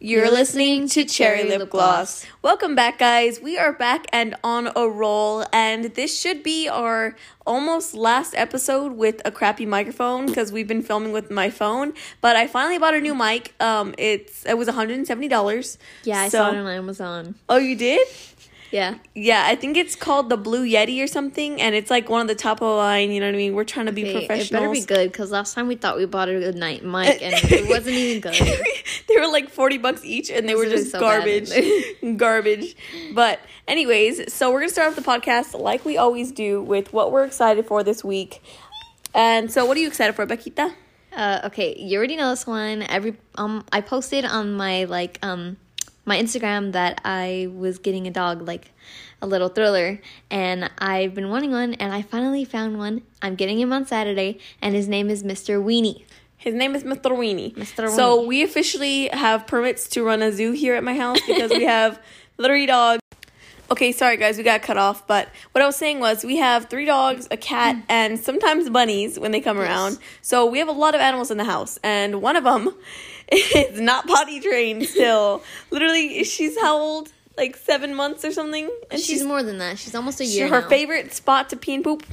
You're listening to Cherry Lip Gloss. Welcome back, guys. We are back and on a roll, and this should be our almost last episode with a crappy microphone because we've been filming with my phone. But I finally bought a new mic. Um, it's it was 170 dollars. Yeah, I So- saw it on Amazon. Oh, you did? Yeah. Yeah, I think it's called the Blue Yeti or something, and it's like one of the top of the line. You know what I mean? We're trying to be Okay, it better be good because last time we thought we bought a good night mic and it wasn't even good. they were like 40 bucks each and they were just so garbage garbage but anyways so we're gonna start off the podcast like we always do with what we're excited for this week and so what are you excited for bequita Uh, okay, you already know this one. Every um, I posted on my like um, my Instagram that I was getting a dog, like a little thriller, and I've been wanting one, and I finally found one. I'm getting him on Saturday, and his name is Mr. Weenie. his name is Mr. Weenie. Mr. Weenie. So we officially have permits to run a zoo here at my house because we have three dogs. Okay, sorry guys, we got cut off. But what I was saying was we have three dogs, a cat, mm. and sometimes bunnies when they come around. So we have a lot of animals in the house, and one of them is not potty trained still. Literally, she's how old? Like seven months or something, and She's more than that. She's almost a she- year. her now. favorite spot to pee and poop.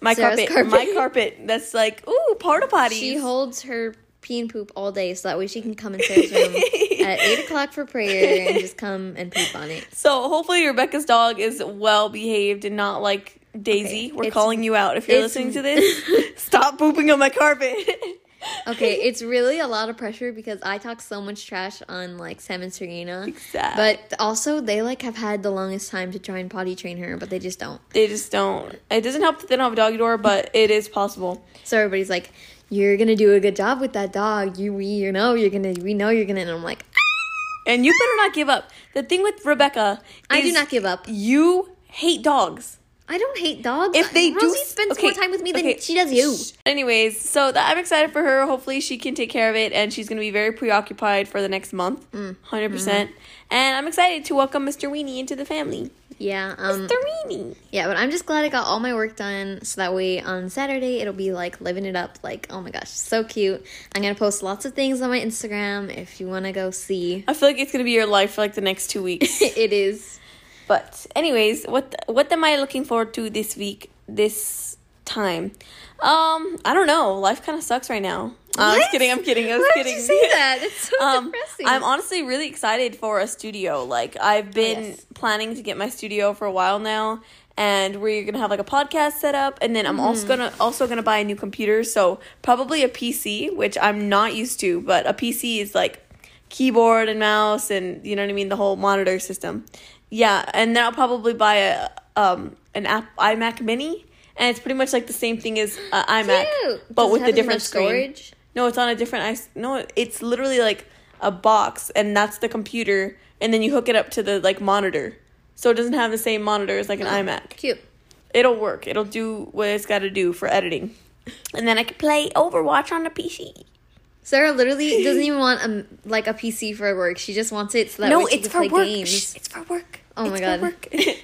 My carpet, carpet. my carpet. That's like ooh, porta potty. She holds her pee and poop all day, so that way she can come in Sarah's room at eight o'clock for prayer and just come and poop on it. So hopefully Rebecca's dog is well behaved and not like Daisy. Okay, We're it's- calling you out if you're listening to this. Stop pooping on my carpet. Okay, it's really a lot of pressure because I talk so much trash on like Sam and Serena, Sad. but also they like have had the longest time to try and potty train her, but they just don't. they just don't. It doesn't help that they don't have a doggy door, but it is possible. So everybody's like, "You're gonna do a good job with that dog. You we you know you're gonna we know you're gonna." And I'm like, ah! And you better not give up. The thing with Rebecca, I do not give up. You hate dogs. I don't hate dogs. If they do- Rosie spends okay, more time with me than okay. she does you. Anyways, so that I'm excited for her. Hopefully, she can take care of it, and she's gonna be very preoccupied for the next month, Mm. 100 percent. And I'm excited to welcome Mr. Weenie into the family. Yeah. Um. Mr. Weenie. Yeah, but I'm just glad I got all my work done so that way on Saturday it'll be like living it up. Like, oh my gosh, so cute. I'm gonna post lots of things on my Instagram if you wanna go see. I feel like it's gonna be your life for like the next two weeks. it is. But anyways, what what am I looking forward to this week? This time, um, I don't know. Life kind of sucks right now. Uh, I'm just kidding. I'm kidding. I was Why kidding. you say that? It's so um, depressing. I'm honestly really excited for a studio. Like I've been yes. planning to get my studio for a while now, and we're gonna have like a podcast set up, and then I'm Mm-hmm. also gonna also gonna buy a new computer. So probably a PC, which I'm not used to, but a PC is like keyboard and mouse, and you know what I mean, the whole monitor system. Yeah, and then I'll probably buy a um an app iMac Mini, and it's pretty much like the same thing as uh, iMac, Cute. but Does with a different screen. storage. No, it's on a different ice. No, it's literally like a box, and that's the computer, and then you hook it up to the like monitor, so it doesn't have the same monitor as like an iMac. Cute. It'll work. It'll do what it's got to do for editing, and then I can play Overwatch on the PC. Sarah literally doesn't even want a like a PC for work. She just wants it so that no, way she it's can for play work. games. Shh, it's for work. Oh my It's God.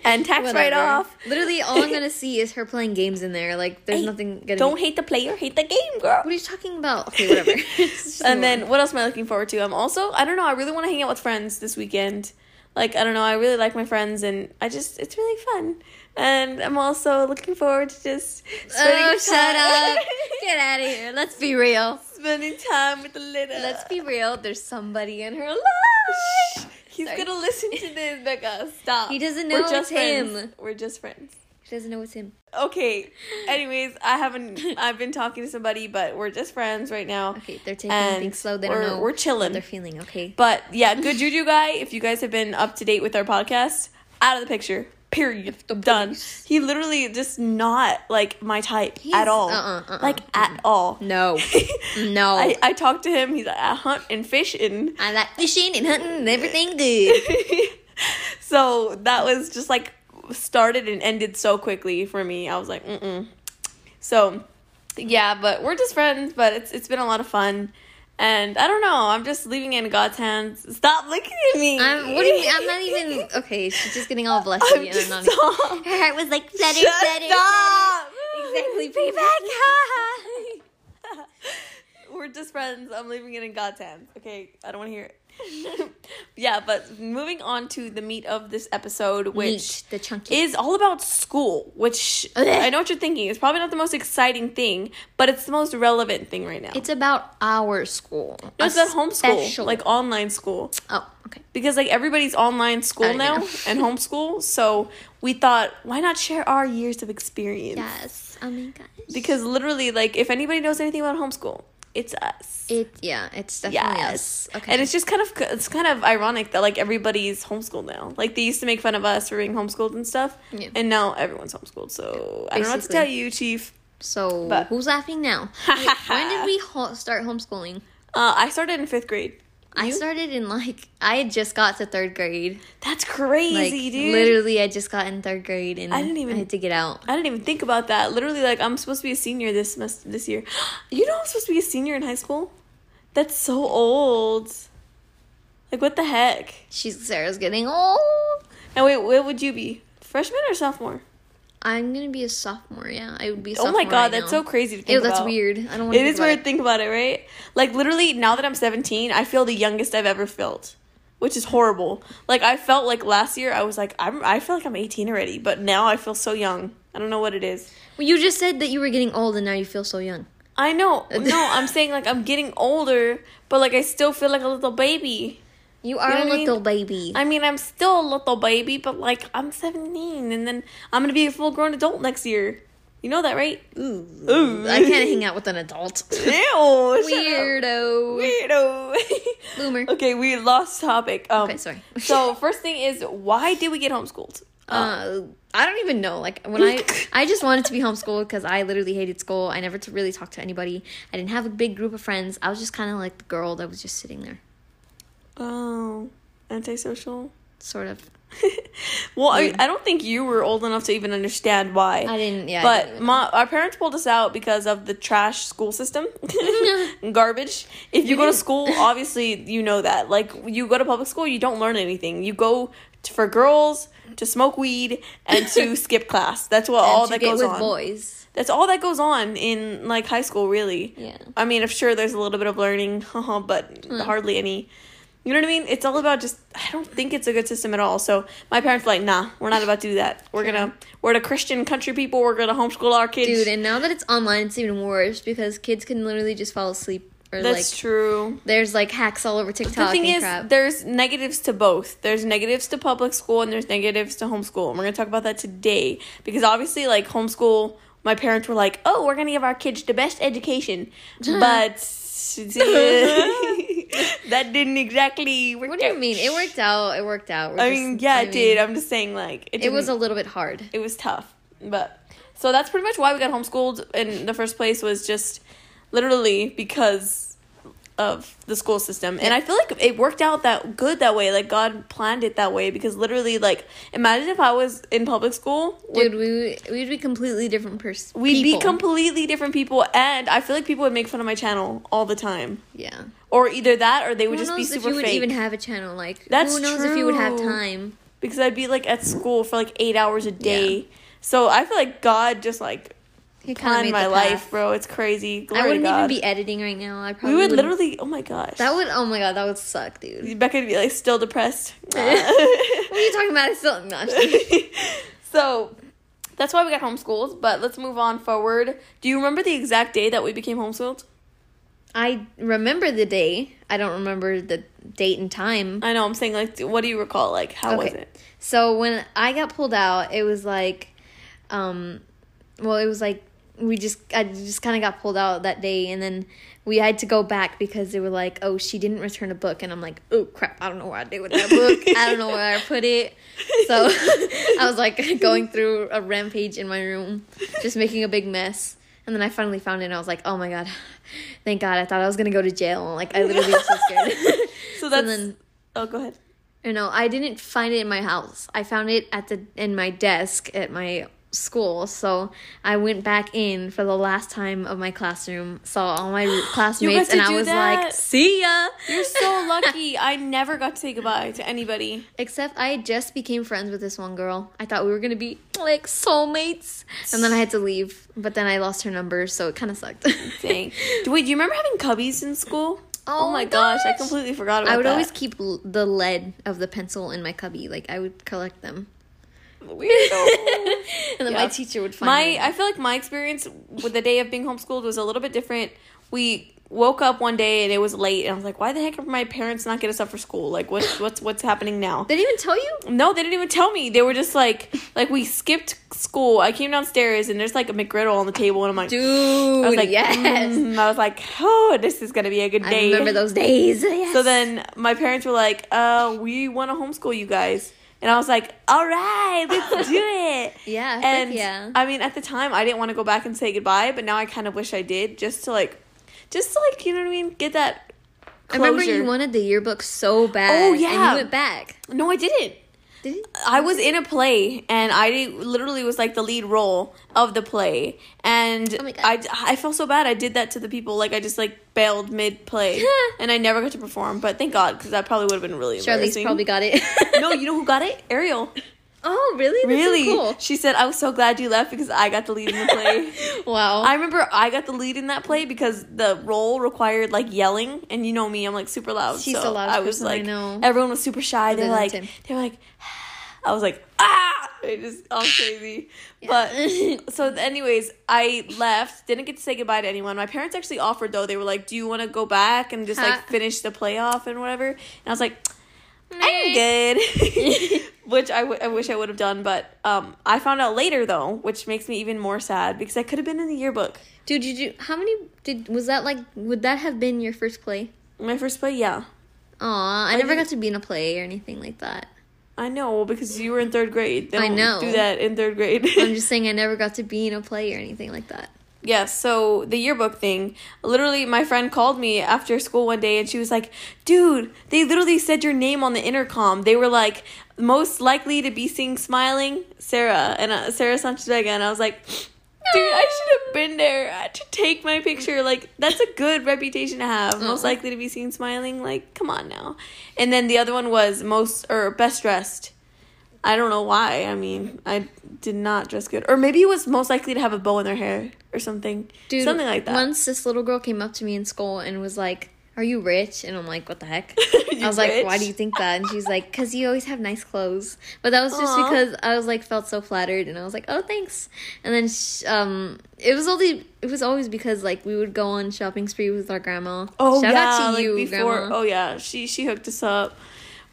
and tax write off. Literally, all I'm gonna see is her playing games in there. Like, there's Hey, nothing gonna. Don't Be- hate the player, hate the game, girl. what are you talking about? Okay, whatever. And then what else am I looking forward to? I'm also I don't know. I really want to hang out with friends this weekend. Like I don't know. I really like my friends, and I just it's really fun. And I'm also looking forward to just spending Oh, shut up! Get out of here. Let's be real. spending time with the little. Let's be real. There's somebody in her life. He's Sorry. gonna listen to this, Becca. Uh, stop. He doesn't We're know just it's him. We're just friends. She doesn't know it's him. Okay. Anyways, I haven't. I've been talking to somebody, but we're just friends right now. Okay, they're taking And things slow. They we're- know. we're chilling. They're feeling. Okay. But yeah, good juju guy. If you guys have been up to date with our podcast, out of the picture. Period. Done. He literally just not like my type He's- at all. uh-uh, uh-uh, like at all. No. No. I, I talked to him. He's like, I hunt and fish and I like fishing and hunting and everything good. so that was just like started and ended so quickly for me. I was like, mm mm. So yeah, but we're just friends. But it's it's been a lot of fun. And I don't know. I'm just leaving it in God's hands. Stop looking at me. I'm, what do you mean? I'm not even. Okay, she's just getting all blessed. I'm and I'm just not. stop. Her heart was like flutter, Shut flutter, flutter. Exactly. Payback. We're just friends. I'm leaving it in God's hands. Okay, I don't want to hear it. yeah, but moving on to the meat of this episode, which Meat, the chunky. is all about school, which Ugh. I know what you're thinking. It's probably not the most exciting thing, but it's the most relevant thing right now. It's about our school. No, it's A about homeschool, like online school. oh, okay. Because like everybody's online school now and homeschool, so we thought why not share our years of experience? Yes. Oh my gosh. Because literally, like if anybody knows anything about homeschool, it's us. It yeah, it's definitely Yes. us. Okay. And it's just kind of it's kind of ironic that like everybody's homeschooled now. Like they used to make fun of us for being homeschooled and stuff, Yeah. and now everyone's homeschooled. So I don't know what to tell you, Chief. so but- who's laughing now? Wait, when did we ho- start homeschooling? Uh, I started in fifth grade. I started in like I had just got to third grade. That's Like crazy, dude. literally, I just got in third grade and I didn't even- I had to get out. I didn't even think about that. Literally, like I'm supposed to be a senior this semester, this year. You know, I'm supposed to be a senior in high school. That's so old. Like what the heck? She's Sarah's getting old. And wait, what would you be? Freshman or sophomore? I'm gonna be a sophomore. Yeah, I would be. Oh my god, right that's now. so crazy to think Ew, that's about. weird. I don't want. It is weird to think about it, right? Like literally, now that I'm 17, I feel the youngest I've ever felt, which is horrible. Like I felt like last year, I was like, I'm, I feel like I'm 18 already, but now I feel so young. I don't know what it is. Well, you just said that you were getting old and now you feel so young. I know, no, I'm saying like I'm getting older, but like I still feel like a little baby. You are know a I mean? little baby. I mean, I'm still a little baby, but like I'm 17, and then I'm gonna be a full grown adult next year. You know that, right? Ooh. Ooh. I can't hang out with an adult. Ew. Weirdo. Weirdo. Boomer. okay, we lost topic. Um, Okay, sorry. so first thing is, why did we get homeschooled? Uh, I don't even know. Like when I, I just wanted to be homeschooled because I literally hated school. I never to really talk to anybody. I didn't have a big group of friends. I was just kind of like the girl that was just sitting there, Oh, antisocial. sort of. Well, I, I don't think you were old enough to even understand why. I didn't. Yeah. But didn't my, our parents pulled us out because of the trash school system, garbage. If you go to school, obviously you know that. Like you go to public school, you don't learn anything. You go to, for girls to smoke weed and to skip class. That's what And all that goes with on. boys. That's all that goes on in like high school, really. Yeah. I mean, I'm sure there's a little bit of learning, but Hmm. hardly any. You know what I mean? It's all about just. I don't think it's a good system at all. So my parents were like, nah, we're not about to do that. We're gonna. We're the Christian country people. We're gonna homeschool our kids. Dude, and now that it's online, it's even worse because kids can literally just fall asleep or That's like true. there's like hacks all over TikTok The thing is, crap. there's negatives to both. There's negatives to public school and there's negatives to homeschool. And we're gonna talk about that today because obviously, like homeschool, my parents were like, "Oh, we're gonna give our kids the best education," but that didn't exactly work. What do you out. mean? It worked out. It worked out. We're I just- mean, yeah, I it did. I'm just saying, like, It was a little bit hard. it was tough, but so that's pretty much why we got homeschooled in the first place was just literally because of the school system and i feel like it worked out that good that way like god planned it that way because literally like imagine if i was in public school Dude, we we'd be completely different person. we'd be completely different people and i feel like people would make fun of my channel all the time Yeah. or either that or they would Who just be knows if super you would fake even have a channel? Like, That's who knows if you would have time? because i'd be like at school for like eight hours a day so i feel like god just like He kinda my life bro it's crazy Glory I wouldn't even be editing right now. I probably We would wouldn't- literally. Oh my gosh. That would. Oh my god, that would suck, dude. Becca would be like still depressed. what are you talking about? I still not. so that's why we got homeschooled. But let's move on forward. Do you remember the exact day that we became homeschooled? I remember the day. I don't remember the date and time. I know. I'm saying like, what do you recall? Like, how was it? So when I got pulled out, it was like, um, well, it was like we just I just kind of got pulled out that day, and then we had to go back because they were like, oh, she didn't return a book, and I'm like, oh crap, I don't know what I did with that book. I don't know where I put it. So I was like going through a rampage in my room, just making a big mess. And then I finally found it, and I was like, "Oh my god, thank God!" I thought I was gonna go to jail. Like I literally was so scared. So that's. then oh, go ahead. you know, I didn't find it in my house. I found it at the in my desk at my school. So I went back in for the last time of my classroom, saw all my classmates, and I was that? like, "See ya." You're so lucky. I never got to say goodbye to anybody. Except I just became friends with this one girl. I thought we were gonna be like soulmates, and then I had to leave. But then I lost her number, so it kind of sucked. Dang. Do- Wait, do you remember having cubbies in school? Oh, oh my gosh. I completely forgot about that. I would that. always keep l- the lead of the pencil in my cubby. Like I would collect them. Weirdo. and then Yeah. my teacher would find my them. I feel like my experience with the day of being homeschooled was a little bit different. We woke up one day and it was late and I was like, why the heck are my parents not get us up for school? Like what's what's what's happening now? They didn't even tell you? No, they didn't even tell me. They were just like like we skipped school. I came downstairs and there's like a McGriddle on the table and I'm like Dude, I was like, yes. mm, I was like, oh, this is gonna be a good day." I remember those days. Yes. So then my parents were like, uh, we want to homeschool you guys. And I was like, all right, let's do it. Yeah, And yeah. I mean, at the time, I didn't want to go back and say goodbye, but now I kind of wish I did just to like, just to like, you know what I mean? Get that I remember you wanted the yearbook so bad. Oh, And yeah. you went back. no, I didn't. I was in a play and I literally was like the lead role of the play. And Oh. I, I felt so bad. I did that to the people. Like, I just like bailed mid play and I never got to perform. But thank God, because that probably would have been really Charlize embarrassing. probably got it. no, you know who got it? Ariel. Oh, really? That's so Really? cool. She said, I was so glad you left because I got the lead in the play. Wow. I remember I got the lead in that play because the role required like yelling, and you know me, I'm like super loud. She's so the loudest I was person I know. everyone was super shy. They're like, they're like, I was like, ah, it just all crazy. But so, anyways, I left. Didn't get to say goodbye to anyone. My parents actually offered though. They were like, "Do you want to go back and just Huh? like finish the playoff and whatever?" And I was like, I'm good. which I, w- I wish I would have done, but um, I found out later though, which makes me even more sad because I could have been in the yearbook. Dude, did you? How many did? Was that like? Would that have been your first play? My first play, yeah, Aw, I, I never did- got to be in a play or anything like that. I know because you were in third grade. They I know. do that in third grade. I'm just saying I never got to be in a play or anything like that. Yeah, so the yearbook thing. Literally, my friend called me after school one day and she was like, dude, they literally said your name on the intercom. They were like, most likely to be seen smiling, Sarah, and uh, Sarah Sanchez Vega. And I was like, dude, I should have been there I had to take my picture. Like, that's a good reputation to have. Most likely to be seen smiling. Like, come on now. And then the other one was most, or best dressed. I don't know why. I mean, I did not dress good. Or maybe it was most likely to have a bow in their hair or something. Dude, something like that. Once this little girl came up to me in school and was like, "Are you rich?" And I'm like, "What the heck?" I was like, "Why do you think that?" And she's like, "Cause you always have nice clothes." But that was just Aw. because I was like felt so flattered, and I was like, "Oh, thanks." And then sh- um, it was only it was always because like we would go on shopping spree with our grandma. Oh Shout yeah, out to like you, before. grandma. Oh yeah, she she hooked us up.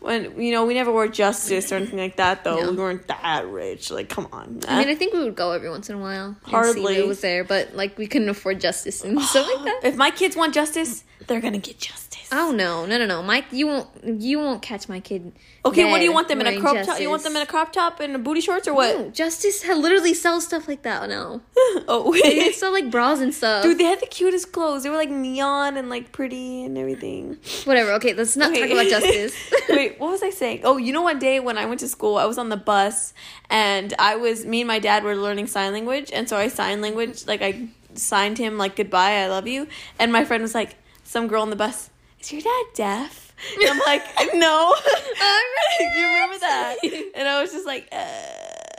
When you know we never wore justice or anything like that though. No. We weren't that rich. Like come on. I mean, I think we would go every once in a while. Hardly. was there, but like we couldn't afford justice and stuff like that. if my kids want justice, they're gonna get justice. Oh no, no, no, no, Mike! You won't, you won't catch my kid. Okay, what do you want them in a crop top? You want them in a crop top and booty shorts or what? No, Justice literally sells stuff like that now. oh wait, They sell like bras and stuff. Dude, they had the cutest clothes. They were like neon and like pretty and everything. Whatever. Okay, let's not Okay. talk about justice. Wait, what was I saying? Oh, you know, one day when I went to school, I was on the bus and I was, me and my dad were learning sign language. And so I sign language, like I signed him like goodbye, I love you. And my friend was like, some girl on the bus, is your dad deaf? And I'm like, no. you remember that? And I was just like, uh,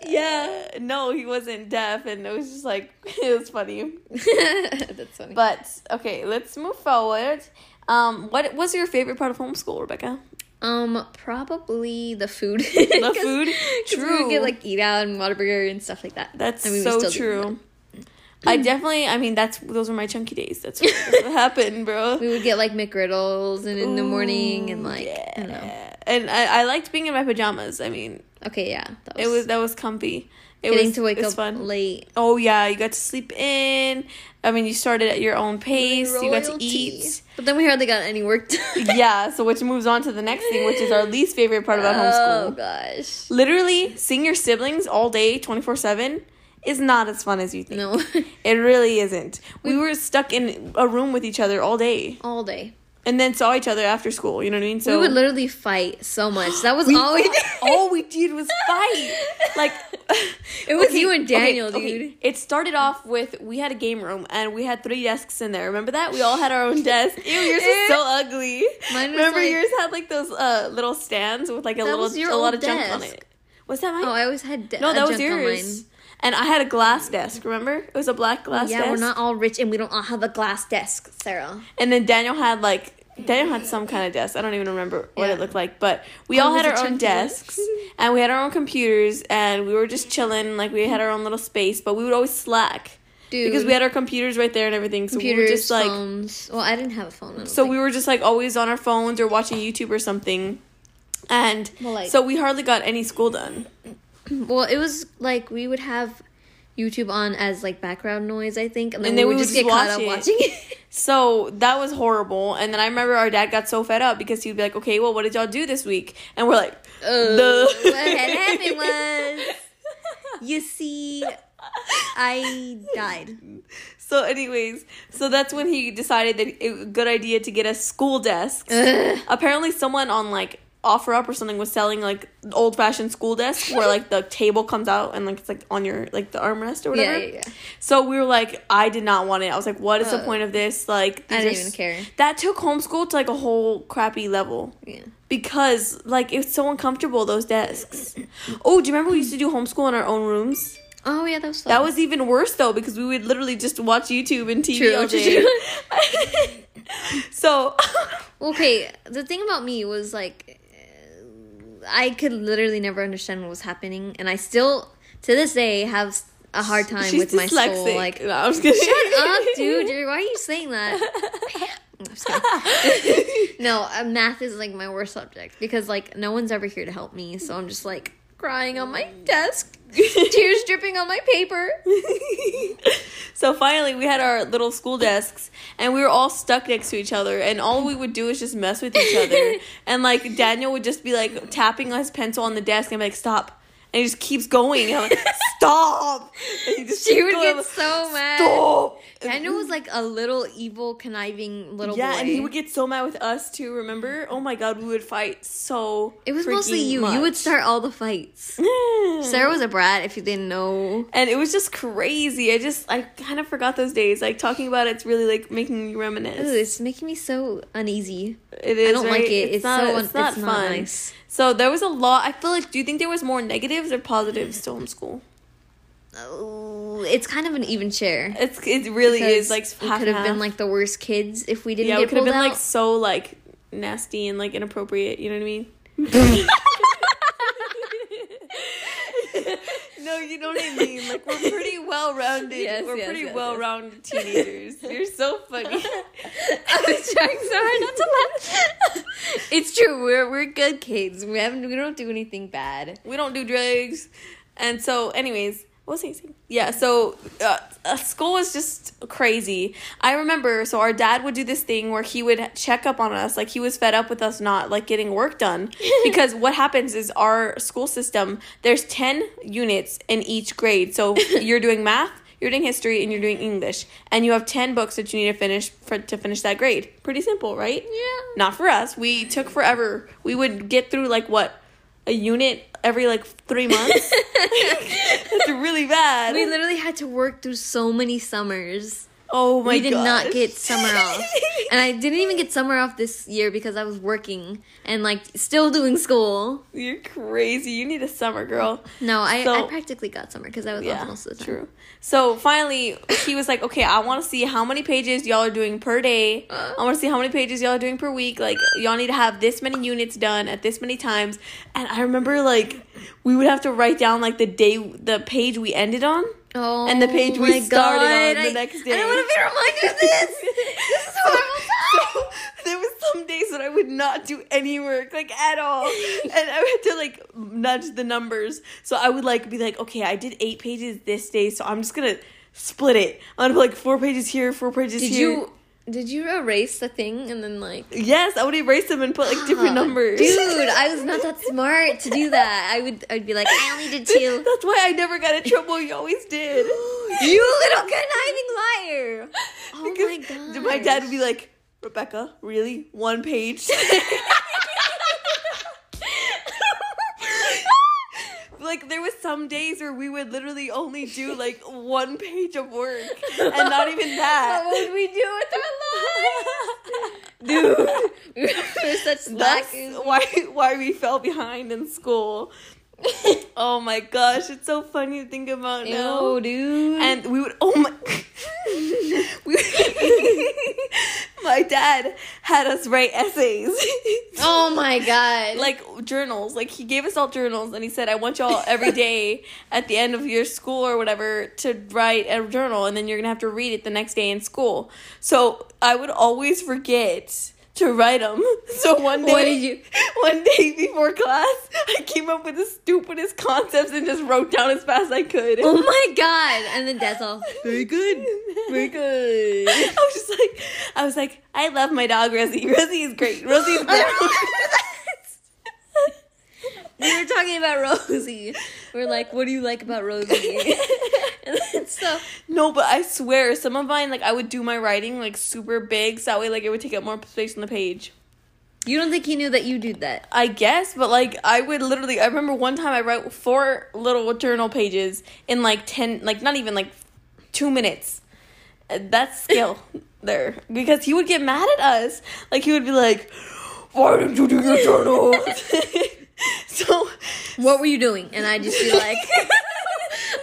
Yeah. No, he wasn't deaf. And it was just like, it was funny. That's funny. But okay, let's move forward. Um, what was your favorite part of homeschool, Rebecca? um, probably the food. The food? True. We would get like eat out and Whataburger and stuff like that. That's I mean, so true. I definitely, I mean, that's those were my chunky days. That's what, that's what happened, bro. We would get like McGriddles and in the morning and like I know. Yeah. And I, I liked being in my pajamas. I mean, Okay, yeah. That it was that was comfy. It getting was to wake it was up fun. late. Oh yeah, you got to sleep in. I mean, you started at your own pace. You got to eat. But then we hardly got any work done. yeah. So which moves on to the next thing, which is our least favorite part about Oh homeschool. Oh gosh. Literally, seeing your siblings all day, twenty four seven, is not as fun as you think. No. It really isn't. We were stuck in a room with each other all day, All day. and then saw each other after school. You know what I mean? So we would literally fight so much. That was we- all we did. all we did was fight. Like It was you and Daniel, dude. It started off with we had a game room and we had three desks in there. Remember that? We all had our own desk. Ew, yours is so ugly. Mine was Remember like- yours had like those uh little stands with like a little a lot of junk on it. Was that mine? Oh, I always had de- no, that was yours. And I had a glass desk. Remember? It was a black glass Yeah, desk. we're not all rich and we don't all have a glass desk, Sarah. And then Daniel had like Daniel had some kind of desk. I don't even remember what Yeah. it looked like, but we Oh, all had our own desks and we had our own computers and we were just chilling. Like we had our own little space, but we would always slack Dude, because we had our computers right there and everything. So computers, we were just like, phones. Well, I didn't have a phone. So think. we were just like always on our phones or watching YouTube or something, and Well, like- so we hardly got any school done. Well, it was like we would have YouTube on as like background noise, I think, and then, And we, then would we just would get just caught watch up it. watching it. So that was horrible. And then I remember our dad got so fed up because he'd be like, "Okay, well, what did y'all do this week?" And we're like, Uh, "The what had happened was, you see, I died. So, anyways, so that's when he decided that it was a good idea to get a school desk. Ugh. Apparently, someone on like OfferUp or something was selling like old fashioned school desks where like the table comes out and like it's like on your like the armrest or whatever. yeah, yeah. So we were like, I did not want it. I was like, what is the Uh, point of this? Like, I didn't even s- care. That took homeschool to like a whole crappy level Yeah. because like it's so uncomfortable those desks. Oh, do you remember we used to do homeschool in our own rooms? Oh yeah, that was fun. That was even worse though because we would literally just watch YouTube and TV True, all day. true. so okay. The thing about me was like, I could literally never understand what was happening, and I still to this day have a hard time she's with my dyslexic. school. Like, no, I'm just kidding. shut up, dude. Why are you saying that? No, uh, math is like my worst subject because like no one's ever here to help me, so I'm just like crying on my desk, tears dripping on my paper. so finally we had our little school desks and we were all stuck next to each other and all we would do is just mess with each other and like daniel would just be like tapping his pencil on the desk and be like stop and he just keeps going and i'm like stop and he just She would going, get so mad. stop Daniel was like a little evil, conniving little yeah boy. and he would get so mad with us too remember oh my god we would fight so it was mostly you. You would start all the fights. Sarah was a brat. If you didn't know, and it was just crazy. I just I kind of forgot those days. Like talking about it's really like making me reminisce. Ooh, it's making me so uneasy. It is. I don't right? like it. It's, not. so it's not it's fun. not nice. So there was a lot. I feel like. Do you think there was more negatives or positives to homeschool? Oh, it's kind of an even share. It's. It really is Because like we could have been like the worst kids if we didn't yeah, we could have been out. like so like nasty and like inappropriate. You know what I mean? no, you know what I mean. Like we're pretty well rounded. Yes, we're yes, pretty yes, well rounded teenagers. You're so funny. I was trying so hard not to laugh. it's true. We're we're good kids. We haven't. We don't do anything bad. we don't do drugs. And so, anyways, what was I saying? Yeah, so uh, uh, school was just crazy. I remember, so our dad would do this thing where he would check up on us, like he was fed up with us not like getting work done. because what happens is our school system, there's 10 units in each grade. So you're doing math, you're doing history, and you're doing English. And you have 10 books that you need to finish for, to finish that grade. Pretty simple, right? Yeah. Not for us. We took forever. We would get through like what? A unit every like three months? That's really bad. We literally had to work through so many summers. Oh my god. we did not get summer off. and I didn't even get summer off this year because I was working and like still doing school. You're crazy. You need a summer, girl. No, I, So- I practically got summer because I was off most of the time. true. So finally, he was like, "Okay, I want to see how many pages y'all are doing per day. Uh. I want to see how many pages y'all are doing per week. Like, y'all need to have this many units done at this many times." And I remember, like, we would have to write down like the day, the page we ended on. Oh, And the page oh we my started on the I- next day. I don't want to be reminded of this. this is horrible So, there was some days that I would not do any work, like at all, and I had to like nudge the numbers. So I would like be like, okay, I did eight pages this day, so I'm just gonna split it. I'm gonna put like four pages here, four pages Did here. you did you erase the thing and then like Yes, I would erase them and put like different numbers. Dude, I was not that smart to do that. I would I'd be like, I only did two. That's why I never got in trouble. You always did. you little conniving liar. Oh my god. My dad would be like, Rebecca, really? One page? like there was some days where we would literally only do like one page of work and not even that. What would we do with our lives? Dude, we're such That's why why we fell behind in school. Oh my gosh, it's so funny to think about now. Dude. And we would oh my we, my dad had us write essays. Oh my god. like journals. Like he gave us all journals and he said, I want y'all every day at the end of your school or whatever to write a journal and then you're gonna have to read it the next day in school. So I would always forget to write them. So one day, What did you- one day before class, I came up with the stupidest concepts and just wrote down as fast as I could. Oh my god. And then all very good. Very good. I was just like, I was like, I love my dog Rosie. Rosie is great. Rosie is great. We were talking about Rosie. We're like, what do you like about Rosie? so no, but I swear, some of mine, like, I would do my writing like super big, so that way, like, it would take up more space on the page. you don't think he knew that you did that? I guess, but like, I would literally. I remember one time I wrote four little journal pages in like ten, like not even like two minutes. Uh, That's skill there because he would get mad at us. Like he would be like, "Why didn't you do your journal?" so What were you doing? And I'd just be like,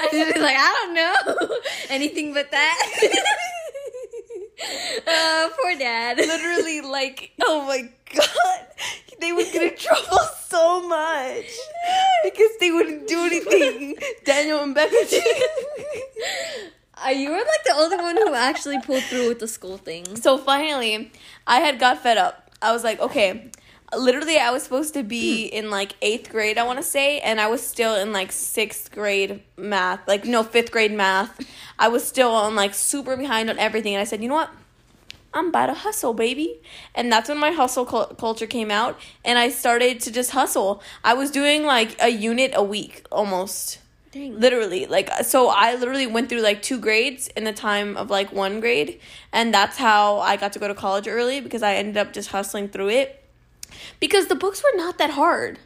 I'd just be like, I don't know. Anything but that. uh, poor dad. literally like oh my god they would get in trouble so much because they wouldn't do anything daniel and did Uh, you were like the only one who actually pulled through with the school thing. so finally i had got fed up i was like okay literally i was supposed to be hmm. in like eighth grade i want to say and i was still in like sixth grade math like no fifth grade math i was still on like super behind on everything and i said you know what I'm about to hustle, baby. And that's when my hustle cul- culture came out, and I started to just hustle. I was doing like a unit a week almost. Dang. Literally, like, so I literally went through like two grades in the time of like one grade, and that's how I got to go to college early because I ended up just hustling through it. Because the books were not that hard.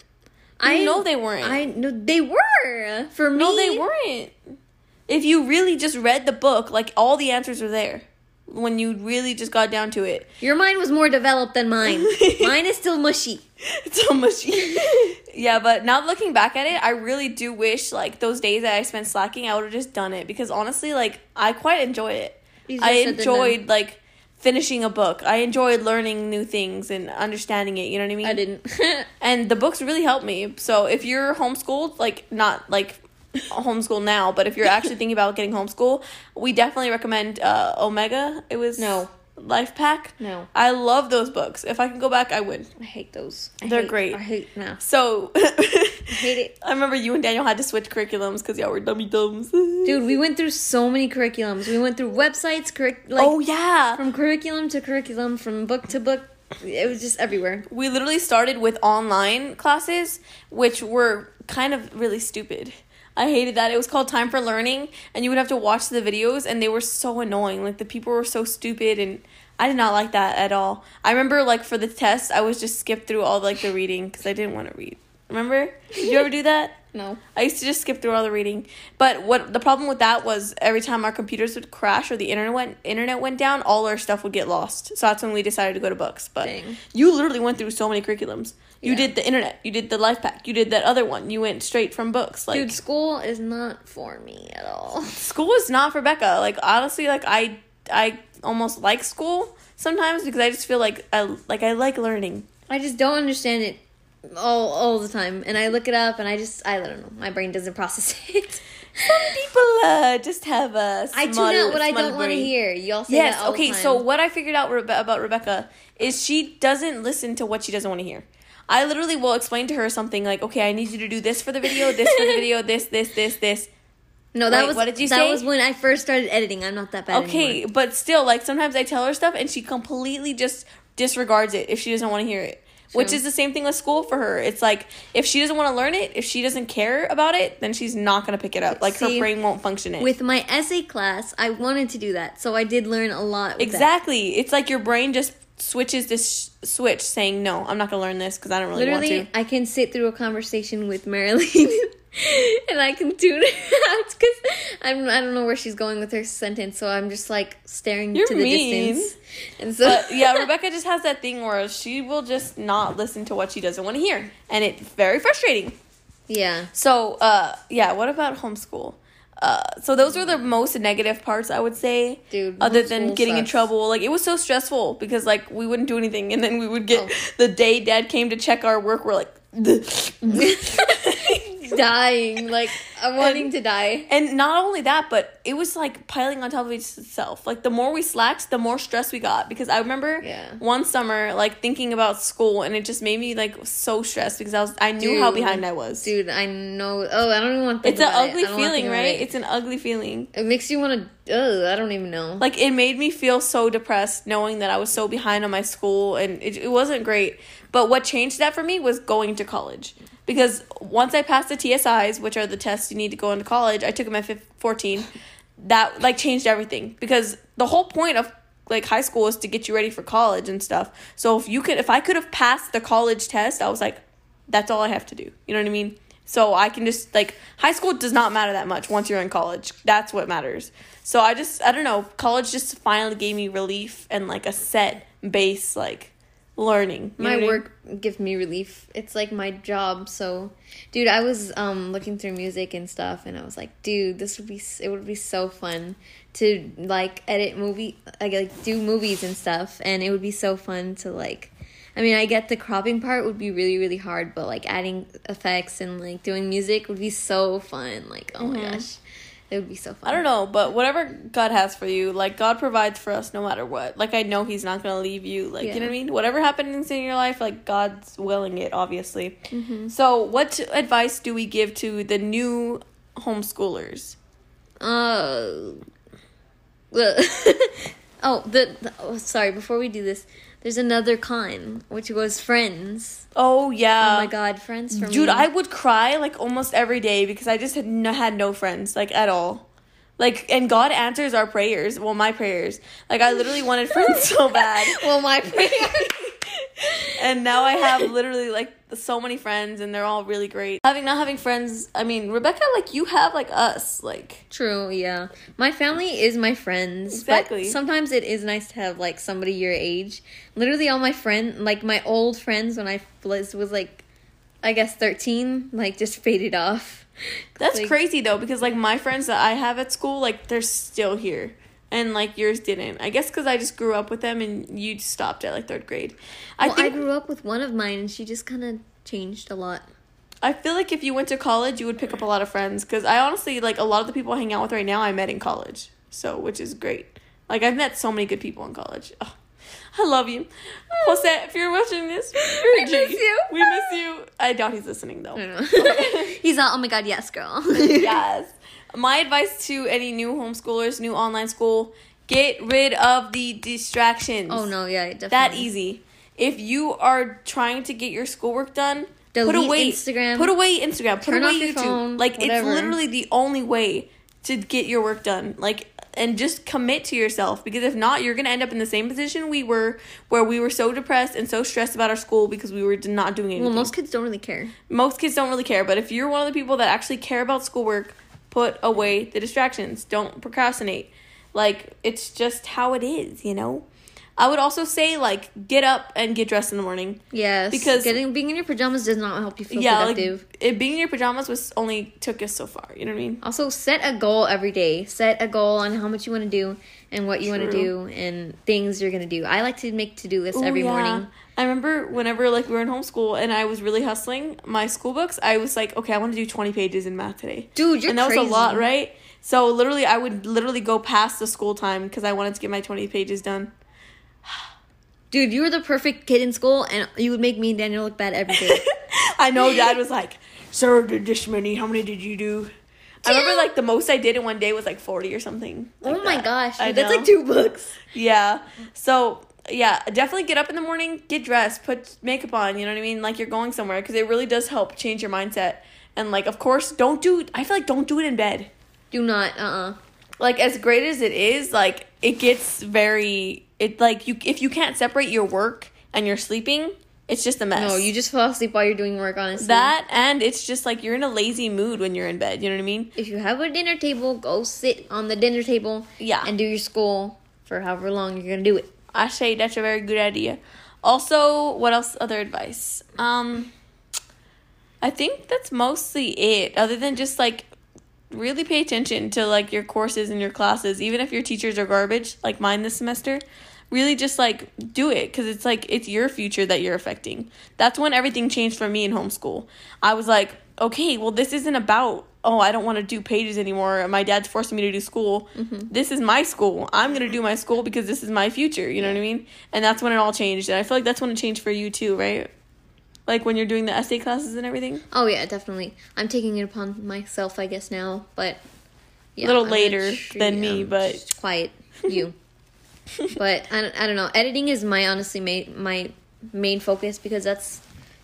I know they weren't. I know they were for me. no, they weren't. If you really just read the book, like all the answers are there. When you really just got down to it. Your mind was more developed than mine. mine is still mushy. It's so mushy. yeah, but now looking back at it, I really do wish like those days that I spent slacking, I would have just done it because honestly, like I quite enjoy it. I enjoyed like finishing a book. I enjoyed learning new things and understanding it. You know what I mean? I didn't. And the books really helped me. So if you're homeschooled, like not like homeschool now, but if you're actually thinking about getting homeschool, we definitely recommend uh, Omega. It was No. LIFEPAC. No. I love those books. If I can go back, I would. I hate those. I They're hate- great. I hate now. So hate it. I remember you and Daniel had to switch curriculums because y'all were dummy dumbs. Dude, we went through so many curriculums. We went through websites, curric- like oh yeah. from curriculum to curriculum, from book to book. It was just everywhere. we literally started with online classes, which were kind of really stupid. I hated that. It was called Time for Learning, and you would have to watch the videos, and they were so annoying. Like the people were so stupid, and I did not like that at all. I remember like for the test, I was just skipped through all like the reading because I didn't want to read. Remember? Did you ever do that? No. I used to just skip through all the reading. But what the problem with that was every time our computers would crash or the internet went internet went down, all our stuff would get lost. So that's when we decided to go to books. But Dang. you literally went through so many curriculums. You Yeah. did the internet, you did the LIFEPAC, you did that other one. You went straight from books. Like Dude, school is not for me at all. school is not for Becca. Like honestly, like I I almost like school sometimes because I just feel like I like I like learning. I just don't understand it all all the time. And I look it up and I just I don't know. My brain doesn't process it. Some people uh, just have a I tune out what I don't want to hear. Y'all say Yes. that Okay. So what I figured out Rebe- about Rebecca is she doesn't listen to what she doesn't want to hear. I literally will explain to her something like, okay, I need you to do this for the video, this for the video, this, this, this, this. no, that Wait, was what did you that say? That was when I first started editing. I'm not that bad Okay, anymore. but still, like sometimes I tell her stuff and she completely just disregards it if she doesn't want to hear it. Which is the same thing with school for her. It's like if she doesn't want to learn it, if she doesn't care about it, then she's not gonna pick it up. Like See, her brain won't function it. With my essay class, I wanted to do that, so I did learn a lot. With that. Exactly. It's like your brain just switches this sh- switch saying, no, I'm not going to learn this because I don't really Literally, want to. I can sit through a conversation with Marilyn, and I can tune it out because I'm I don't know where she's going with her sentence, so I'm just like staring You're to the mean. distance. And so But yeah, Rebecca just has that thing where she will just not listen to what she doesn't want to hear. And it's very frustrating. yeah, So, uh, yeah, what about homeschool? Uh, so those were the most negative parts I would say. Dude, other than getting in trouble, like it was so stressful because like we wouldn't do anything, and then we would get Oh. the day dad came to check our work. We're like, dying, like I'm wanting to die. and not only that, but it was like piling on top of itself. Like the more we slacked, the more stress we got. Because I remember Yeah. one summer like thinking about school, and it just made me like so stressed because I was I knew how behind I was. Dude, I know. Oh, I don't even want to. it's an it. ugly I don't wanna feeling, right? It. It's an ugly feeling. it makes you want to. Ugh, I don't even know. like it made me feel so depressed knowing that I was so behind on my school and it, it wasn't great. But what changed that for me was going to college. Because once I passed the TSIs, which are the tests you need to go into college, I took them at fif- 14. That like changed everything because the whole point of like high school is to get you ready for college and stuff. So if you could if I could have passed the college test, I was like that's all I have to do. You know what I mean? So I can just like high school does not matter that much once you're in college. That's what matters. So I just I don't know, college just finally gave me relief and like a set base like learning. You my what I mean? work gives me relief. It's like my job. So, dude, I was um looking through music and stuff, and I was like, dude, this would be it would be so fun to like edit movie, like, like do movies and stuff, and it would be so fun to like. I mean, I get the cropping part would be really, really hard, but like adding effects and like doing music would be so fun. Like, oh my gosh, it would be so fun. I don't know, but whatever God has for you, like God provides for us no matter what. Like I know He's not gonna leave you. Like you know what I mean. Whatever happens in your life, like God's willing it, obviously. Mm-hmm. So, what advice do we give to the new homeschoolers? Uh, oh, the, the oh, sorry. Before we do this, there's another con, which was Friends. Oh yeah. oh my God, Friends for Dude, me. I would cry like almost every day because I just had no, had no friends like at all. Like and God answers our prayers. Well, my prayers. Like I literally wanted friends so bad. well, my prayer. and now I have literally like so many friends and they're all really great. Having not having friends, I mean, Rebecca like you have like us like True, yeah. My family is my friends. Exactly. But sometimes it is nice to have like somebody your age. Literally, all my friend, like my old friends when I was was like, I guess thirteen, like just faded off. That's Like- crazy though because like my friends that I have at school like they're still here. And like yours didn't. I guess because I just grew up with them and you stopped at like third grade. I Well, think I grew up with one of mine, and she just kind of changed a lot. I feel like if you went to college, you would pick up a lot of friends. Because I honestly like a lot of the people I hang out with right now. I met in college, so which is great. Like I've met so many good people in college. Ugh. I love you, Jose. If you're watching this, you're We G. miss you. We miss you. I doubt he's listening though. Don't. He's all, oh my god, yes, girl. yes. My advice to any new homeschoolers, new online school: get rid of the distractions. Oh no, yeah, definitely. that easy. If you are trying to get your schoolwork done, put Delete away Instagram. Put away Instagram. Put Turn away YouTube. phone, like whatever. it's literally the only way to get your work done. Like and just commit to yourself because if not, you're gonna end up in the same position we were, where we were so depressed and so stressed about our school because we were not doing anything. Well, most kids don't really care. most kids don't really care, but if you're one of the people that actually care about schoolwork, put away the distractions. Don't procrastinate. Like it's just how it is, you know. I would also say like get up and get dressed in the morning. Yes, Because- getting being in your pajamas does not help you feel yeah, productive. like it, being in your pajamas was only took us so far. You know what I mean? Also, set a goal every day. Set a goal on how much you want to do and what you want to do and things you're gonna do. I like to make to do lists Ooh, every yeah. morning. I remember whenever like we were in homeschool and I was really hustling my school books. I was like, okay, I want to do twenty pages in math today. Dude, you're and that crazy. was a lot, right? So literally, I would literally go past the school time because I wanted to get my twenty pages done. Dude, you were the perfect kid in school, and you would make me and Daniel look bad every day. I know dad was like, Sir did this many. How many did you do? I remember like the most I did in one day was like 40 or something. oh like my that. gosh, dude, that's like two books. Yeah. So, yeah, definitely get up in the morning, get dressed, put makeup on, you know what I mean? Like you're going somewhere because it really does help change your mindset. And like, of course, don't do I feel like don't do it in bed. Do not, uh, uh Like as great as it is, like it gets very it like you if you can't separate your work and your sleeping, it's just a mess. No, you just fall asleep while you're doing work. Honestly, that and it's just like you're in a lazy mood when you're in bed, you know what I mean? if you have a dinner table, go sit on the dinner table. Yeah. and do your school for however long you're gonna do it. I say that's a very good idea. Also, what else? Other advice? Um, I think that's mostly it. Other than just like really pay attention to like your courses and your classes, even if your teachers are garbage, like mine this semester. Really, just like do it because it's like it's your future that you're affecting. That's when everything changed for me in homeschool. I was like, okay, well, this isn't about oh, I don't want to do pages anymore. My dad's forcing me to do school. Mm-hmm. This is my school. I'm gonna do my school because this is my future. You know what I mean? And that's when it all changed. And I feel like that's when it changed for you too, right? Like when you're doing the essay classes and everything. Oh yeah, definitely. I'm taking it upon myself, I guess now, but yeah, Little I'm later sure- than me, I'm but- just quiet you. but I don't, I don't know. Editing is my honestly ma- my main focus because that's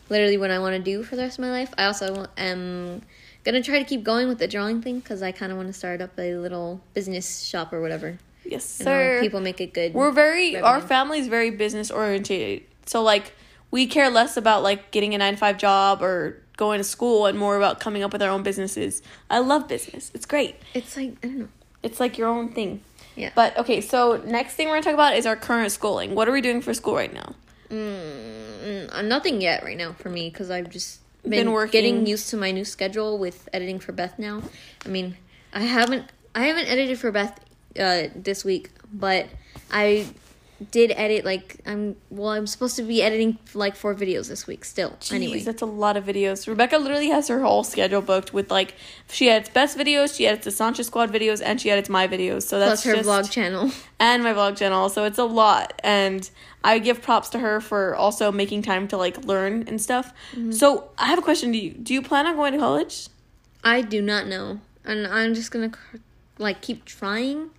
literally what I want to do for the rest of my life. I also am gonna try to keep going with the drawing thing because I kind of want to start up a little business shop or whatever. Yes, You uh, know, sir. people make it good. We're very our revenue. family's very business oriented. So like we care less about like getting a 9 to 5 job or going to school and more about coming up with our own businesses. I love business. It's great. It's like I don't know. It's like your own thing. Yeah. But okay, so next thing we're going to talk about is our current schooling. What are we doing for school right now? Mm, uh, nothing yet right now for me because I've just been, Been working. getting used to my new schedule with editing for Beth now. I mean, I haven't I haven't edited for Beth uh, this week, but I did edit like I'm well I'm supposed to be editing like four videos this week still. Jeez, anyway, that's a lot of videos. Rebecca literally has her whole schedule booked with like she edits Beth's videos, she edits the Sancho Squad videos, and she edits my videos. So that's plus her just, vlog channel. and my vlog channel. So it's a lot, and I give props to her for also making time to like learn and stuff. Mm-hmm. So I have a question to you: Do you plan on going to college? I do not know, and I'm just gonna like keep trying,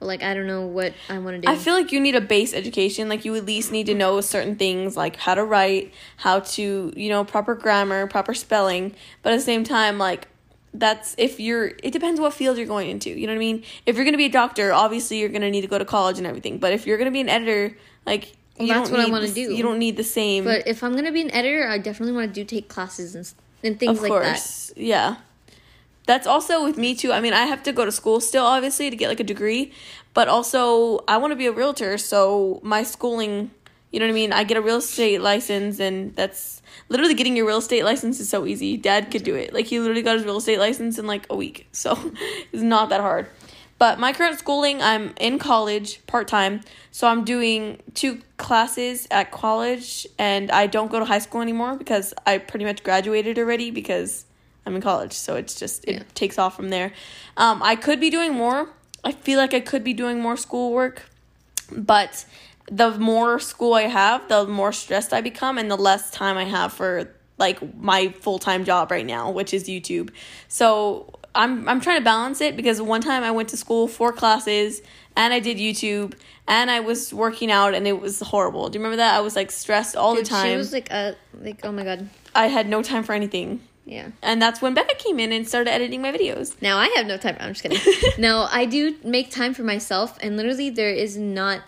like I don't know what I want to do. I feel like you need a base education. Like you at least need to know certain things, like how to write, how to you know proper grammar, proper spelling. But at the same time, like that's if you're. It depends what field you're going into. You know what I mean? If you're gonna be a doctor, obviously you're gonna need to go to college and everything. But if you're gonna be an editor, like Well, you that's don't what I wanna do. You don't need the same. But if I'm gonna be an editor, I definitely want to do take classes and and things of like course, yeah. That's also with me too. I mean, I have to go to school still, obviously, to get like a degree, but also I want to be a realtor, so my schooling, you know what I mean. I get a real estate license, and that's literally getting your real estate license is so easy. Dad could do it. Like he literally got his real estate license in like a week, so it's not that hard. But my current schooling, I'm in college part time, so I'm doing two classes at college, and I don't go to high school anymore because I pretty much graduated already because I'm in college. So it's just it Yeah. takes off from there. Um, I could be doing more. I feel like I could be doing more schoolwork, but the more school I have, the more stressed I become, and the less time I have for like my full time job right now, which is YouTube. So I'm I'm trying to balance it because one time I went to school four classes and I did YouTube and I was working out and it was horrible. Do you remember that? I was like stressed all Dude, the time. She was like, uh, like, oh my god, I had no time for anything. Yeah. And that's when Becca came in and started editing my videos. Now I have no time. I'm just kidding. no, I do make time for myself, and literally there is not.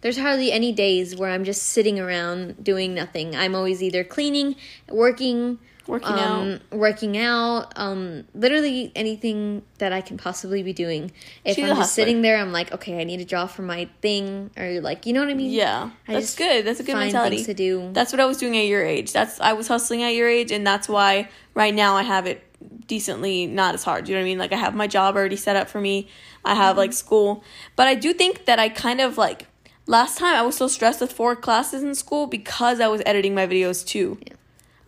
There's hardly any days where I'm just sitting around doing nothing. I'm always either cleaning, working, Working um, working out, um, literally anything that I can possibly be doing. If She's I'm just sitting there, I'm like, okay, I need to draw for my thing, or like, you know what I mean? Yeah, I that's good. That's a good mentality. to do. That's what I was doing at your age. That's I was hustling at your age, and that's why right now I have it decently not as hard. You know what I mean? Like I have my job already set up for me. I have like school, but I do think that I kind of like last time I was so stressed with four classes in school because I was editing my videos too. Yeah.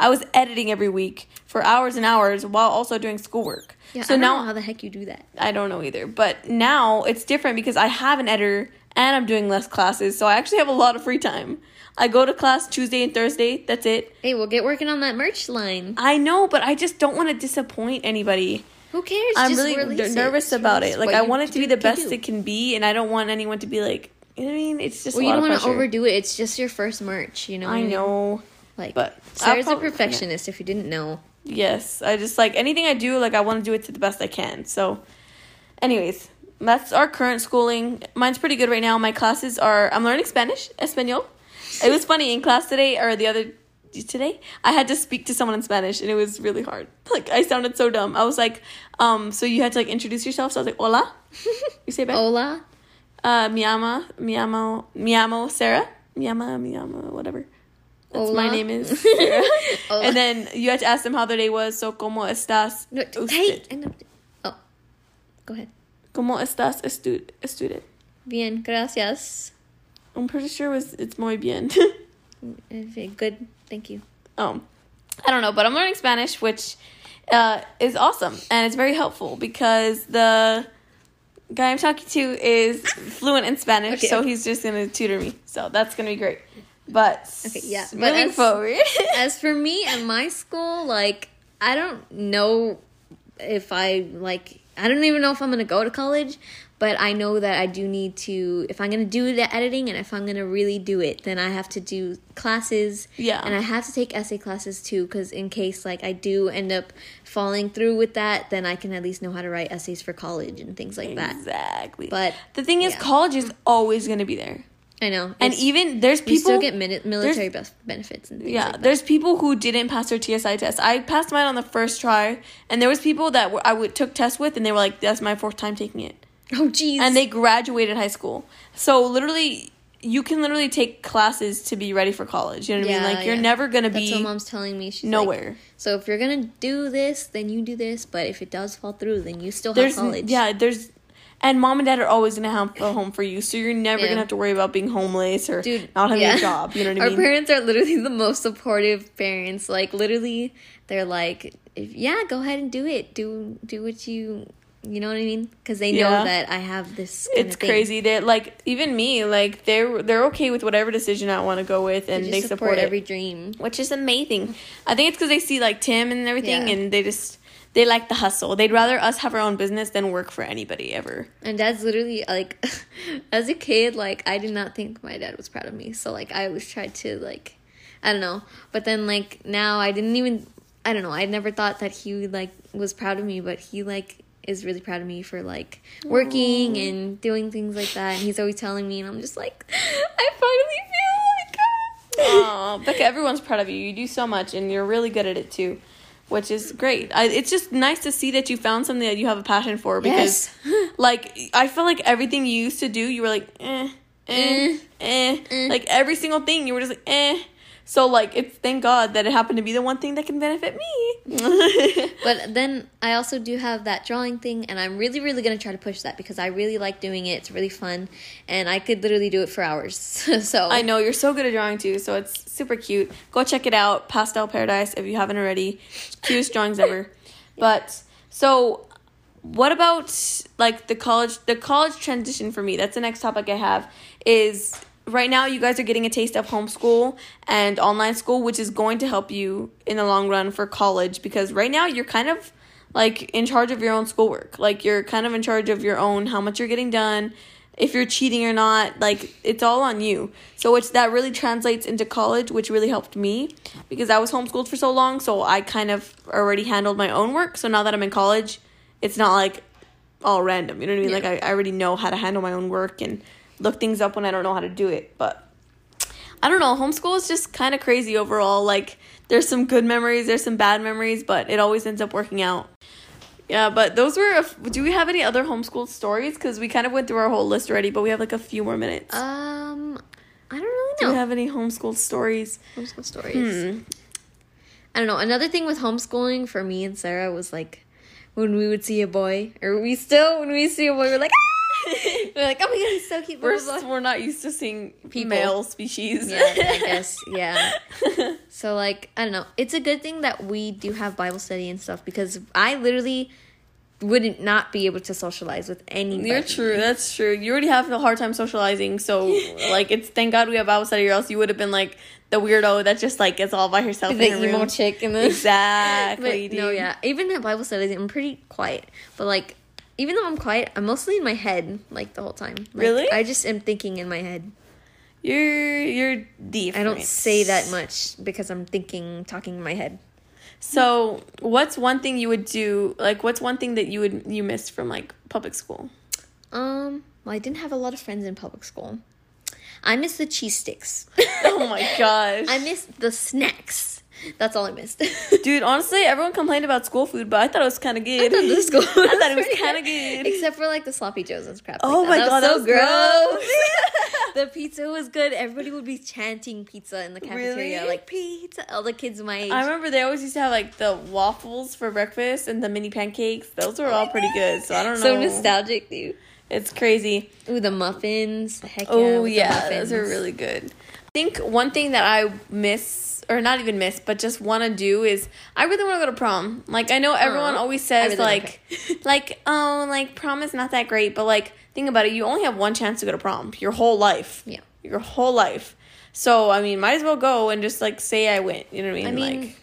I was editing every week for hours and hours while also doing schoolwork. Yeah, so I don't now know how the heck you do that. I don't know either. But now it's different because I have an editor and I'm doing less classes. So I actually have a lot of free time. I go to class Tuesday and Thursday. That's it. Hey, we'll get working on that merch line. I know, but I just don't want to disappoint anybody. Who cares? I'm Just really release n- it. nervous about it. Like I want it to be the best do. it can be, and I don't want anyone to be like, you know what I mean? It's just Well, you don't want to overdo it. It's just your first merch, you know. I know. Like, but Sarah's a probably- perfectionist. If you didn't know, Yes, I just like anything I do, like I want to do it to the best I can. So, anyways, that's our current schooling. Mine's pretty good right now. My classes are I'm learning Spanish, Espanol. It was funny in class today or the other today. I had to speak to someone in Spanish and it was really hard. Like I sounded so dumb. I was like, um, so you had to like introduce yourself. So I was like, hola. You say back. Hola. Uh, mi ama, mi amo, mi amo Sarah. Mi ama, mi ama, whatever. That's my name is and then you had to ask them how their day was. So como estás? No, hey. Oh, Go ahead. ¿Cómo estás, estu- student? Bien, gracias. I'm pretty sure it was it's muy bien. Eh, Good, thank you. um, I don't know, but I'm learning Spanish, which uh, is awesome and it's very helpful because the guy I'm talking to is fluent in Spanish, Okay, so okay. he's just gonna tutor me. So that's gonna be great. But Okay, yeah, but moving as- forward, As for me and my school, like I don't know if I like I don't even know if I'm gonna go to college, but I know that I do need to if I'm gonna do the editing and if I'm gonna really do it, then I have to do classes. Yeah. And I have to take essay classes too, because in case like I do end up falling through with that, then I can at least know how to write essays for college and things like that. exactly. But the thing is, yeah. college is always gonna be there, I know. and even there's people you still get mini- military benefits and things Yeah, like there's people who didn't pass their TSI test. I passed mine on the first try, and there was people that were, I would took tests with, and they were like, "That's my fourth time taking it," Oh jeez. and they graduated high school. So literally, you can literally take classes to be ready for college. You know what I mean? Like you're yeah. never gonna That's be what mom's telling me. She's like, nowhere. so if you're gonna do this, then you do this. But if it does fall through, then you still have there's college. yeah, there's. And mom and dad are always gonna have a home for you, so you're never Yeah. gonna have to worry about being homeless or Dude, not having yeah. a job. You know what I mean? Our parents are literally the most supportive parents. Like literally, they're like, if, "Yeah, go ahead and do it. Do do what you, you know what I mean? Because they know Yeah. that I have this. It's crazy that like even me like they're they're okay with whatever decision I want to go with and They, they, support, support every dream. which is amazing. I think it's because they see like Tim and everything, Yeah. and they just they like the hustle. They'd rather us have our own business than work for anybody ever. And dad's literally like, as a kid, like I did not think my dad was proud of me. So like I always tried to like, I don't know. But then like now I didn't even, I don't know. I never thought that he like was proud of me, but he like is really proud of me for like working and doing things like that. And he's always telling me, and I'm just like, I finally feel like. Oh, Becca, everyone's proud of you. You do so much, and you're really good at it too, which is great. I, it's just nice to see that you found something that you have a passion for because, like, I feel like everything you used to do, you were like, eh, eh, eh, eh. like every single thing, you were just like, eh. So like, it's thank God that it happened to be the one thing that can benefit me. But then I also do have that drawing thing, and I'm really, really gonna try to push that because I really like doing it. It's really fun, and I could literally do it for hours. so I know you're so good at drawing too, so it's super cute. Go check it out, Pastel Paradise, if you haven't already. Cutest drawings ever. But so, what about like the college? The college transition for me. That's the next topic I have. Is right now you guys are getting a taste of homeschool and online school, which is going to help you in the long run for college because right now you're kind of like in charge of your own schoolwork. Like you're kind of in charge of your own how much you're getting done, if you're cheating or not. Like it's all on you. So which that really translates into college, which really helped me because I was homeschooled for so long. So I kind of already handled my own work. So now that I'm in college, it's not like all random. You know what I mean? Yeah. Like I, I already know how to handle my own work and look things up when I don't know how to do it. But I don't know. Homeschool is just kind of crazy overall. Like, there's some good memories, there's some bad memories, but it always ends up working out. Yeah, but those were. A f- do we have any other homeschool stories? Because we kind of went through our whole list already, but we have like a few more minutes. Um, I don't really know. do we have any homeschool stories? homeschool stories? Hmm. I don't know. Another thing with homeschooling for me and Sarah was like when we would see a boy, or we still when we see a boy, we're like, "Ah!" we're like, oh my god, he's so cute. blah, We're, blah, blah. we're not used to seeing People. male species. Yeah, I guess. Yeah. So like, I don't know. It's a good thing that we do have Bible study and stuff because I literally wouldn't not be able to socialize with anybody. You're true. That's true. You already have a hard time socializing, so like it's thank God we have Bible study, or else you would have been like the weirdo that just like gets all by herself The in her emo room. chick and the Exactly. But no, yeah. Even at Bible studies, I'm pretty quiet. But like, even though I'm quiet, I'm mostly in my head like the whole time. Like, Really? I just am thinking in my head. You're you're deep. I don't say that much because I'm thinking, talking in my head. So, what's one thing you would do? Like, what's one thing that you would you missed from like public school? Um, well, I didn't have a lot of friends in public school. I miss the cheese sticks. Oh my gosh, I missed the snacks. That's all I missed. dude. Honestly, everyone complained about school food, but I thought it was kind of good. I thought the school I thought it was kind of good. Except for like the sloppy joes and crap. Oh like my that. god, that was so gross. the pizza was good. Everybody would be chanting pizza in the cafeteria, Really? like pizza. All the kids my age. I remember they always used to have like the waffles for breakfast and the mini pancakes. Those were all pretty good. So I don't know. so nostalgic, dude. It's crazy. Ooh, the muffins. Heck yeah. Oh yeah, those are really good. I think one thing that I miss, or not even miss, but just want to do is I really want to go to prom. Like I know oh. everyone Aw. always says really like, like oh like prom is not that great, but like think about it, you only have one chance to go to prom your whole life. Yeah. your whole life. So I mean, might as well go and just like say I went. You know what I mean? I mean, like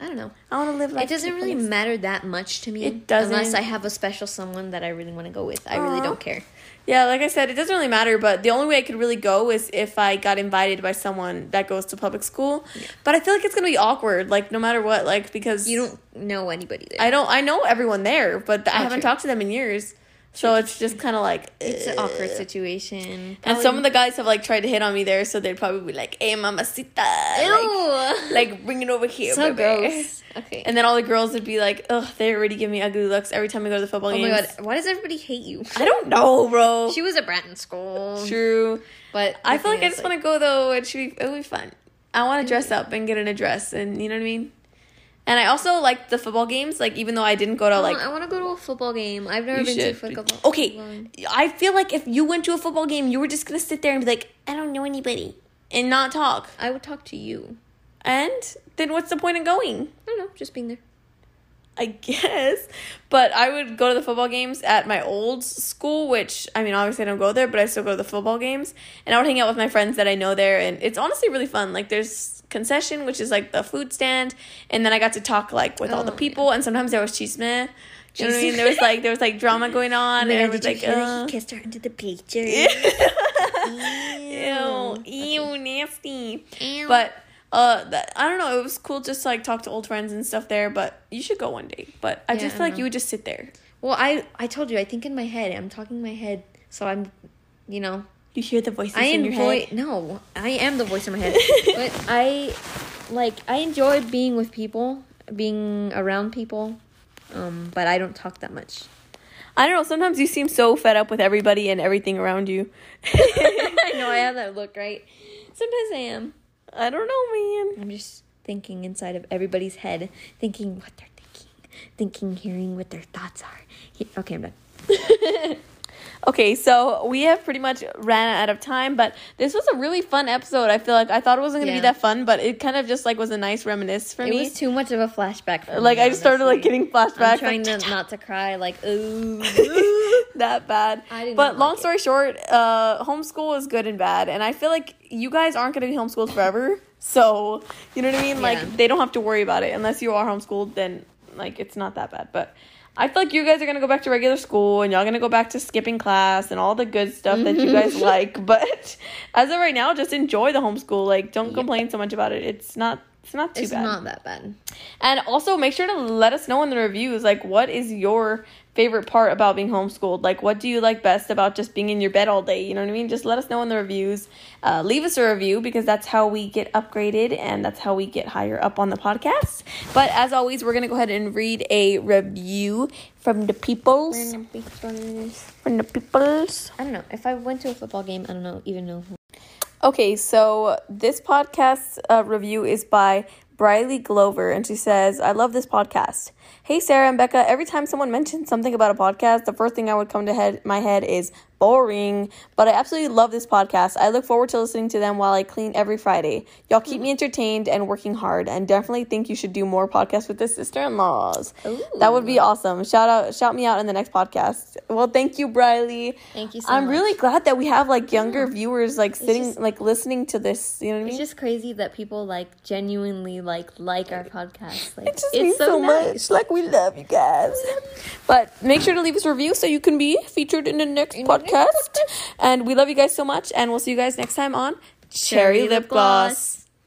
I don't know. I want to live. It doesn't really matter that much to me. It doesn't. Unless I have a special someone that I really want to go with. I really don't care. Yeah, like I said, it doesn't really matter, but the only way I could really go is if I got invited by someone that goes to public school. Yeah. But I feel like it's gonna be awkward, like no matter what, like because You don't know anybody there. I don't I know everyone there, but I Oh, haven't true. talked to them in years. So it's just kind of like it's an awkward eh. situation. And some of the guys have like tried to hit on me there, so they'd probably be like, "Hey, mamacita," like, Ew. like bring it over here, so baby." gross. Okay. And then all the girls would be like, "Ugh, they already give me ugly looks every time we go to the football oh games." my god, why does everybody hate you? I don't know, bro. She was a brat in school. True. But I feel like I just want to go though. It should be. It would be fun. I want to dress up and get in a dress, and you know what I mean. And I also like the football games. Like even though I didn't go to like, I want to go to a football game. I've never been to a should. football. Okay, football. I feel like if you went to a football game, you were just gonna sit there and be like, I don't know anybody, and not talk. I would talk to you. And then what's the point of going? I don't know, just being there. I guess. But I would go to the football games at my old school, which I mean, obviously I don't go there, but I still go to the football games. And I would hang out with my friends that I know there, and it's honestly really fun. Like there's concession, which is like the food stand, and then I got to talk like with all the Oh, people, and sometimes there was chisme. You know what I mean? There was like there was like drama going on, and everyone's like, uh, kissed her into the picture? ew, ew, nasty. Ew. But uh, that, I don't know. It was cool just to like talk to old friends and stuff there. But you should go one day. But I Yeah, just I like know. you would just sit there. well, I I told you I think in my head. I'm talking in my head, so I'm, you know, You hear the voices I in your enjoy. head. No, I am the voice in my head, but I like I enjoy being with people, being around people, um, but I don't talk that much. I don't know. Sometimes you seem so fed up with everybody and everything around you. I know I have that look, right? Sometimes I am. I don't know, man. I'm just thinking inside of everybody's head, thinking what they're thinking, thinking, hearing what their thoughts are. He- okay, I'm done. Okay, so we have pretty much ran out of time, but this was a really fun episode. I feel like I thought it wasn't gonna be that fun, but it kind of just like was a nice reminisce for It me. It was too much of a flashback. For like me, I just started like getting flashbacks. I'm trying like, to not to cry. Like ooh. that bad. But not long like it. story short, uh, homeschool is good and bad, and I feel like you guys aren't gonna be homeschooled forever. So you know what I mean? Yeah. Like they don't have to worry about it unless you are homeschooled. Then like it's not that bad. But I feel like you guys are gonna go back to regular school, and y'all gonna go back to skipping class and all the good stuff that you guys like. But as of right now, just enjoy the homeschool. Like don't complain so much about it. It's not. It's not too it's bad. not that bad. And also make sure to let us know in the reviews like what is your favorite part about being homeschooled? Like what do you like best about just being in your bed all day? You know what I mean? Just let us know in the reviews. Uh, leave us a review because that's how we get upgraded and that's how we get higher up on the podcast. But as always, we're gonna go ahead and read a review from the peoples. From the peoples. I don't know. If I went to a football game, I don't know even know. Who. Okay, so this podcast uh, review is by Briley Glover, and she says, I love this podcast. Hey, Sarah and Becca, every time someone mentions something about a podcast, the first thing I would come to head, my head is boring, but I absolutely love this podcast. I look forward to listening to them while I clean every Friday. Y'all keep me mm-hmm. entertained and working hard, and definitely think you should do more podcasts with the sister in laws. That would be awesome. Shout out, shout me out in the next podcast. Well, thank you, Briley. Thank you so much. I'm much. really glad that we have like younger viewers like sitting just- like listening to this. You know what I mean? It's just crazy that people like genuinely like like our podcast. Like It just it's means so, nice. much. Like we love you guys. But make sure to leave us a review so you can be featured in the next In next podcast. And we love you guys so much. And we'll see you guys next time on Cherry, Lip Gloss.